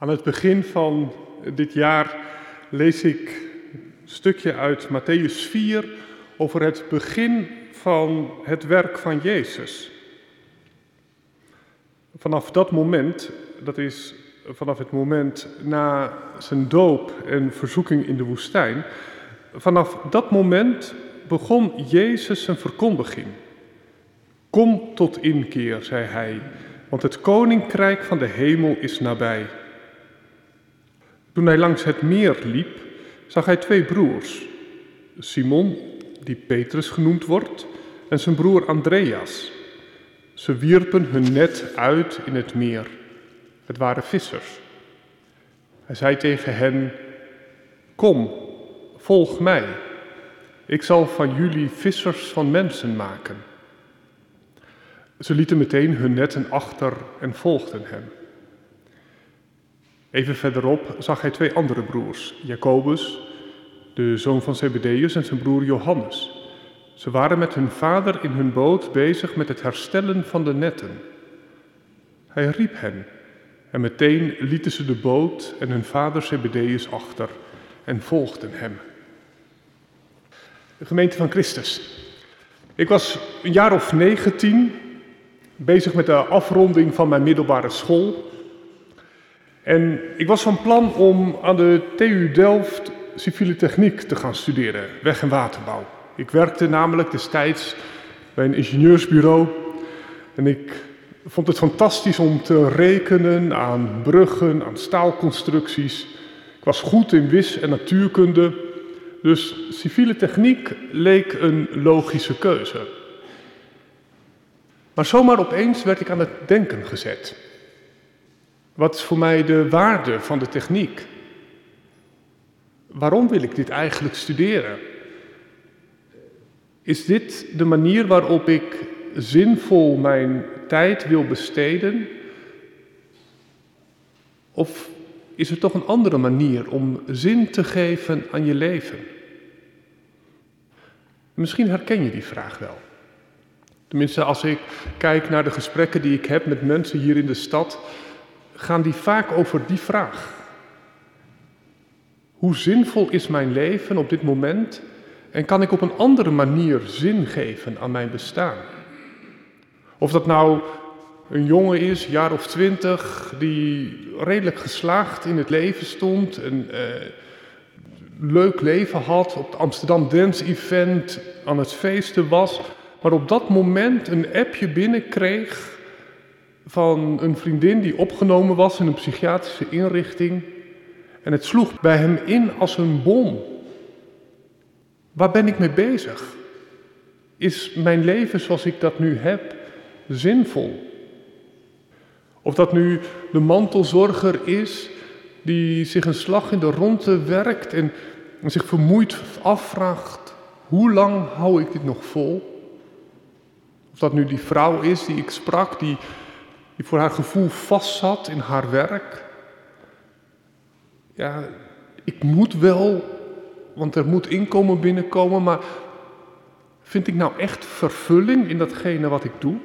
Aan het begin van dit jaar lees ik een stukje uit Matthäus 4 over het begin van het werk van Jezus. Vanaf dat moment, dat is vanaf het moment na zijn doop en verzoeking in de woestijn, vanaf dat moment begon Jezus zijn verkondiging. Kom tot inkeer, zei hij, want het koninkrijk van de hemel is nabij. Toen hij langs het meer liep, zag hij twee broers. Simon, die Petrus genoemd wordt, en zijn broer Andreas. Ze wierpen hun net uit in het meer. Het waren vissers. Hij zei tegen hen: Kom, volg mij. Ik zal van jullie vissers van mensen maken. Ze lieten meteen hun netten achter en volgden hem. Even verderop zag hij twee andere broers, Jacobus, de zoon van Zebedeus, en zijn broer Johannes. Ze waren met hun vader in hun boot bezig met het herstellen van de netten. Hij riep hen en meteen lieten ze de boot en hun vader Zebedeus achter en volgden hem. De gemeente van Christus. Ik was een jaar of negentien bezig met de afronding van mijn middelbare school. En ik was van plan om aan de TU Delft civiele techniek te gaan studeren, weg- en waterbouw. Ik werkte namelijk destijds bij een ingenieursbureau en ik vond het fantastisch om te rekenen aan bruggen, aan staalconstructies. Ik was goed in wis- en natuurkunde, dus civiele techniek leek een logische keuze. Maar zomaar opeens werd ik aan het denken gezet. Wat is voor mij de waarde van de techniek? Waarom wil ik dit eigenlijk studeren? Is dit de manier waarop ik zinvol mijn tijd wil besteden? Of is er toch een andere manier om zin te geven aan je leven? Misschien herken je die vraag wel. Tenminste, als ik kijk naar de gesprekken die ik heb met mensen hier in de stad, gaan die vaak over die vraag. Hoe zinvol is mijn leven op dit moment en kan ik op een andere manier zin geven aan mijn bestaan? Of dat nou een jongen is, jaar of twintig, die redelijk geslaagd in het leven stond, een uh, leuk leven had, op het Amsterdam Dance Event aan het feesten was, maar op dat moment een appje binnenkreeg van een vriendin die opgenomen was in een psychiatrische inrichting. En het sloeg bij hem in als een bom. Waar ben ik mee bezig? Is mijn leven zoals ik dat nu heb zinvol? Of dat nu de mantelzorger is die zich een slag in de ronde werkt en zich vermoeid afvraagt: hoe lang hou ik dit nog vol? Of dat nu die vrouw is die ik sprak, die die voor haar gevoel vastzat in haar werk. Ja, ik moet wel, want er moet inkomen binnenkomen, maar vind ik nou echt vervulling in datgene wat ik doe?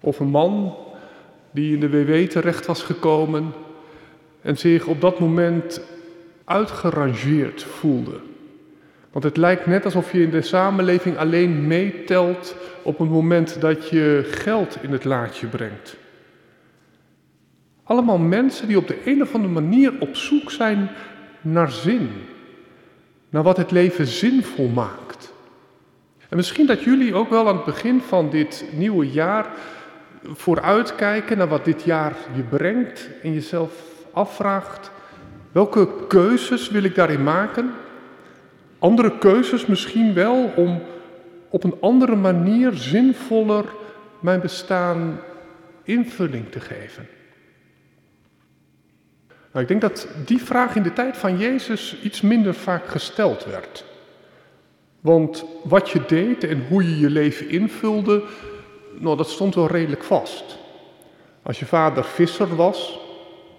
Of een man die in de WW terecht was gekomen en zich op dat moment uitgerangeerd voelde. Want het lijkt net alsof je in de samenleving alleen meetelt op het moment dat je geld in het laadje brengt. Allemaal mensen die op de een of andere manier op zoek zijn naar zin. Naar wat het leven zinvol maakt. En misschien dat jullie ook wel aan het begin van dit nieuwe jaar vooruitkijken naar wat dit jaar je brengt en jezelf afvraagt: welke keuzes wil ik daarin maken? Andere keuzes misschien wel om op een andere manier zinvoller mijn bestaan invulling te geven. Nou, ik denk dat die vraag in de tijd van Jezus iets minder vaak gesteld werd. Want wat je deed en hoe je je leven invulde, nou, dat stond wel redelijk vast. Als je vader visser was,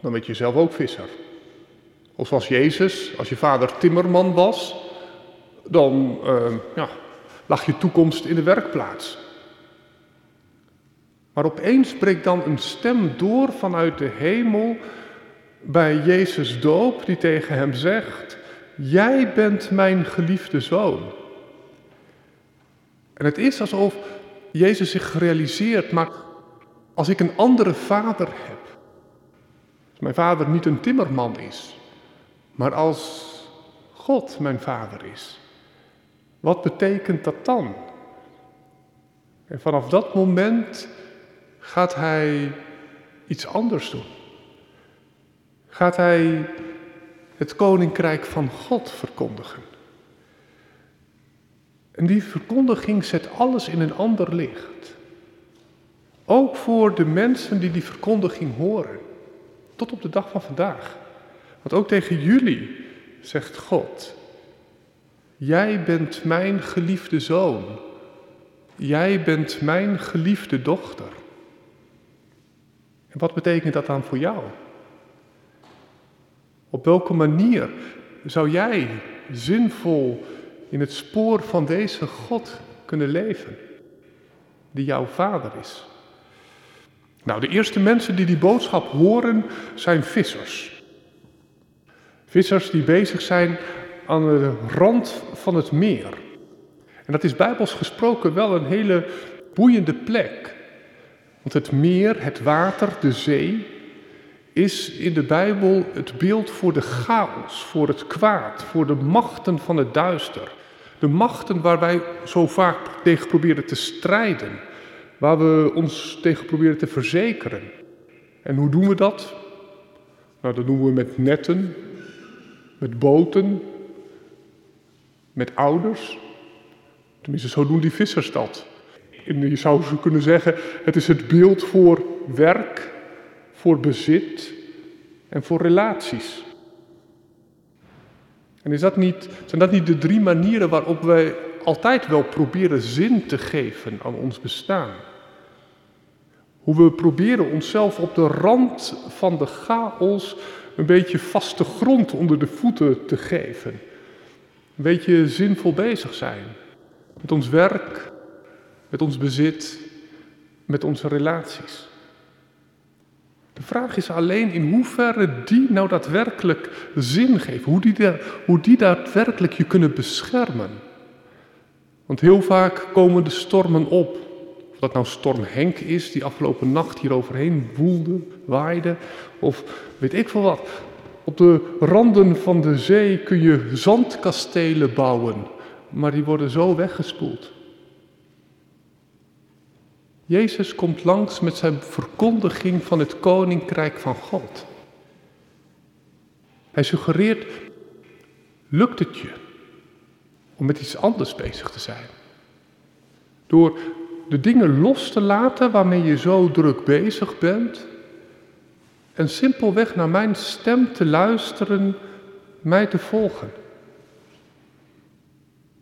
dan werd je zelf ook visser. Of zoals Jezus, als je vader timmerman was, dan uh, ja, lag je toekomst in de werkplaats. Maar opeens breekt dan een stem door vanuit de hemel bij Jezus doop, die tegen hem zegt: Jij bent mijn geliefde zoon. En het is alsof Jezus zich realiseert, maar als ik een andere vader heb, als mijn vader niet een timmerman is, maar als God mijn vader is, wat betekent dat dan? En vanaf dat moment gaat hij iets anders doen. Gaat hij het koninkrijk van God verkondigen. En die verkondiging zet alles in een ander licht. Ook voor de mensen die die verkondiging horen. Tot op de dag van vandaag. Want ook tegen jullie zegt God. Jij bent mijn geliefde zoon. Jij bent mijn geliefde dochter. En wat betekent dat dan voor jou? Op welke manier zou jij zinvol in het spoor van deze God kunnen leven, die jouw vader is? Nou, de eerste mensen die die boodschap horen zijn vissers. Vissers die bezig zijn aan de rand van het meer. En dat is bijbels gesproken wel een hele boeiende plek. Want het meer, het water, de zee, is in de Bijbel het beeld voor de chaos, voor het kwaad, voor de machten van het duister. De machten waar wij zo vaak tegen proberen te strijden, waar we ons tegen proberen te verzekeren. En hoe doen we dat? Nou, dat doen we met netten, met boten, met ouders. Tenminste, zo doen die vissers dat. En je zou zo kunnen zeggen, het is het beeld voor werk, voor bezit en voor relaties. En is dat niet, zijn dat niet de drie manieren waarop wij altijd wel proberen zin te geven aan ons bestaan? Hoe we proberen onszelf op de rand van de chaos een beetje vaste grond onder de voeten te geven. Een beetje zinvol bezig zijn. Met ons werk, met ons bezit, met onze relaties. De vraag is alleen in hoeverre die nou daadwerkelijk zin geven, hoe die, hoe die daadwerkelijk je kunnen beschermen. Want heel vaak komen de stormen op. Of dat nou storm Henk is, die afgelopen nacht hier overheen woelde, waaide, of weet ik veel wat. Op de randen van de zee kun je zandkastelen bouwen, maar die worden zo weggespoeld. Jezus komt langs met zijn verkondiging van het koninkrijk van God. Hij suggereert, lukt het je om met iets anders bezig te zijn? Door de dingen los te laten waarmee je zo druk bezig bent en simpelweg naar mijn stem te luisteren, mij te volgen.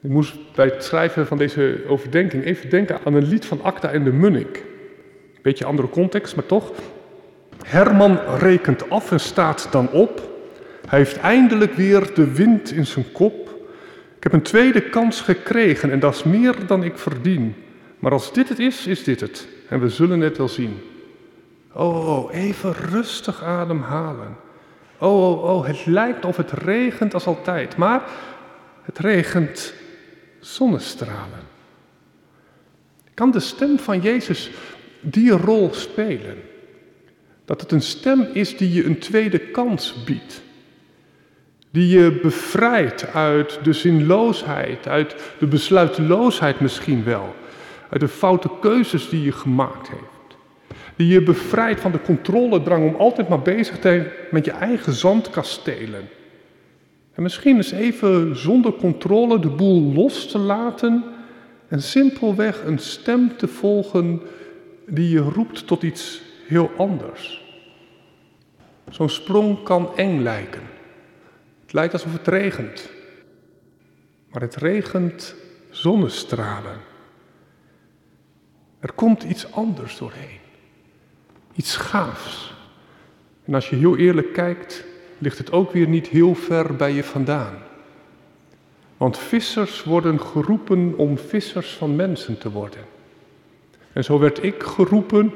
Ik moest bij het schrijven van deze overdenking even denken aan een lied van Acta en de Munnik. Beetje andere context, maar toch. Herman rekent af en staat dan op. Hij heeft eindelijk weer de wind in zijn kop. Ik heb een tweede kans gekregen en dat is meer dan ik verdien. Maar als dit het is, is dit het. En we zullen het wel zien. Oh, even rustig ademhalen. Oh, oh, oh, het lijkt of het regent als altijd, maar het regent zonnestralen. Kan de stem van Jezus die rol spelen? Dat het een stem is die je een tweede kans biedt. Die je bevrijdt uit de zinloosheid, uit de besluiteloosheid misschien wel. Uit de foute keuzes die je gemaakt heeft. Die je bevrijdt van de controledrang om altijd maar bezig te zijn met je eigen zandkastelen. En misschien eens even zonder controle de boel los te laten en simpelweg een stem te volgen die je roept tot iets heel anders. Zo'n sprong kan eng lijken. Het lijkt alsof het regent. Maar het regent zonnestralen. Er komt iets anders doorheen. Iets gaafs. En als je heel eerlijk kijkt, ligt het ook weer niet heel ver bij je vandaan. Want vissers worden geroepen om vissers van mensen te worden. En zo werd ik geroepen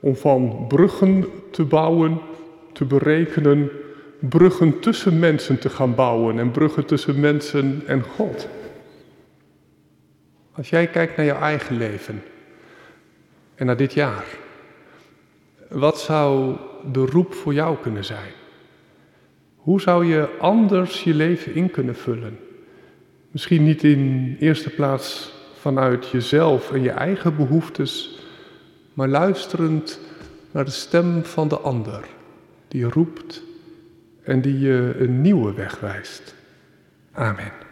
om van bruggen te bouwen, te berekenen, bruggen tussen mensen te gaan bouwen en bruggen tussen mensen en God. Als jij kijkt naar jouw eigen leven en naar dit jaar, wat zou de roep voor jou kunnen zijn? Hoe zou je anders je leven in kunnen vullen? Misschien niet in eerste plaats vanuit jezelf en je eigen behoeftes, maar luisterend naar de stem van de ander, die roept en die je een nieuwe weg wijst. Amen.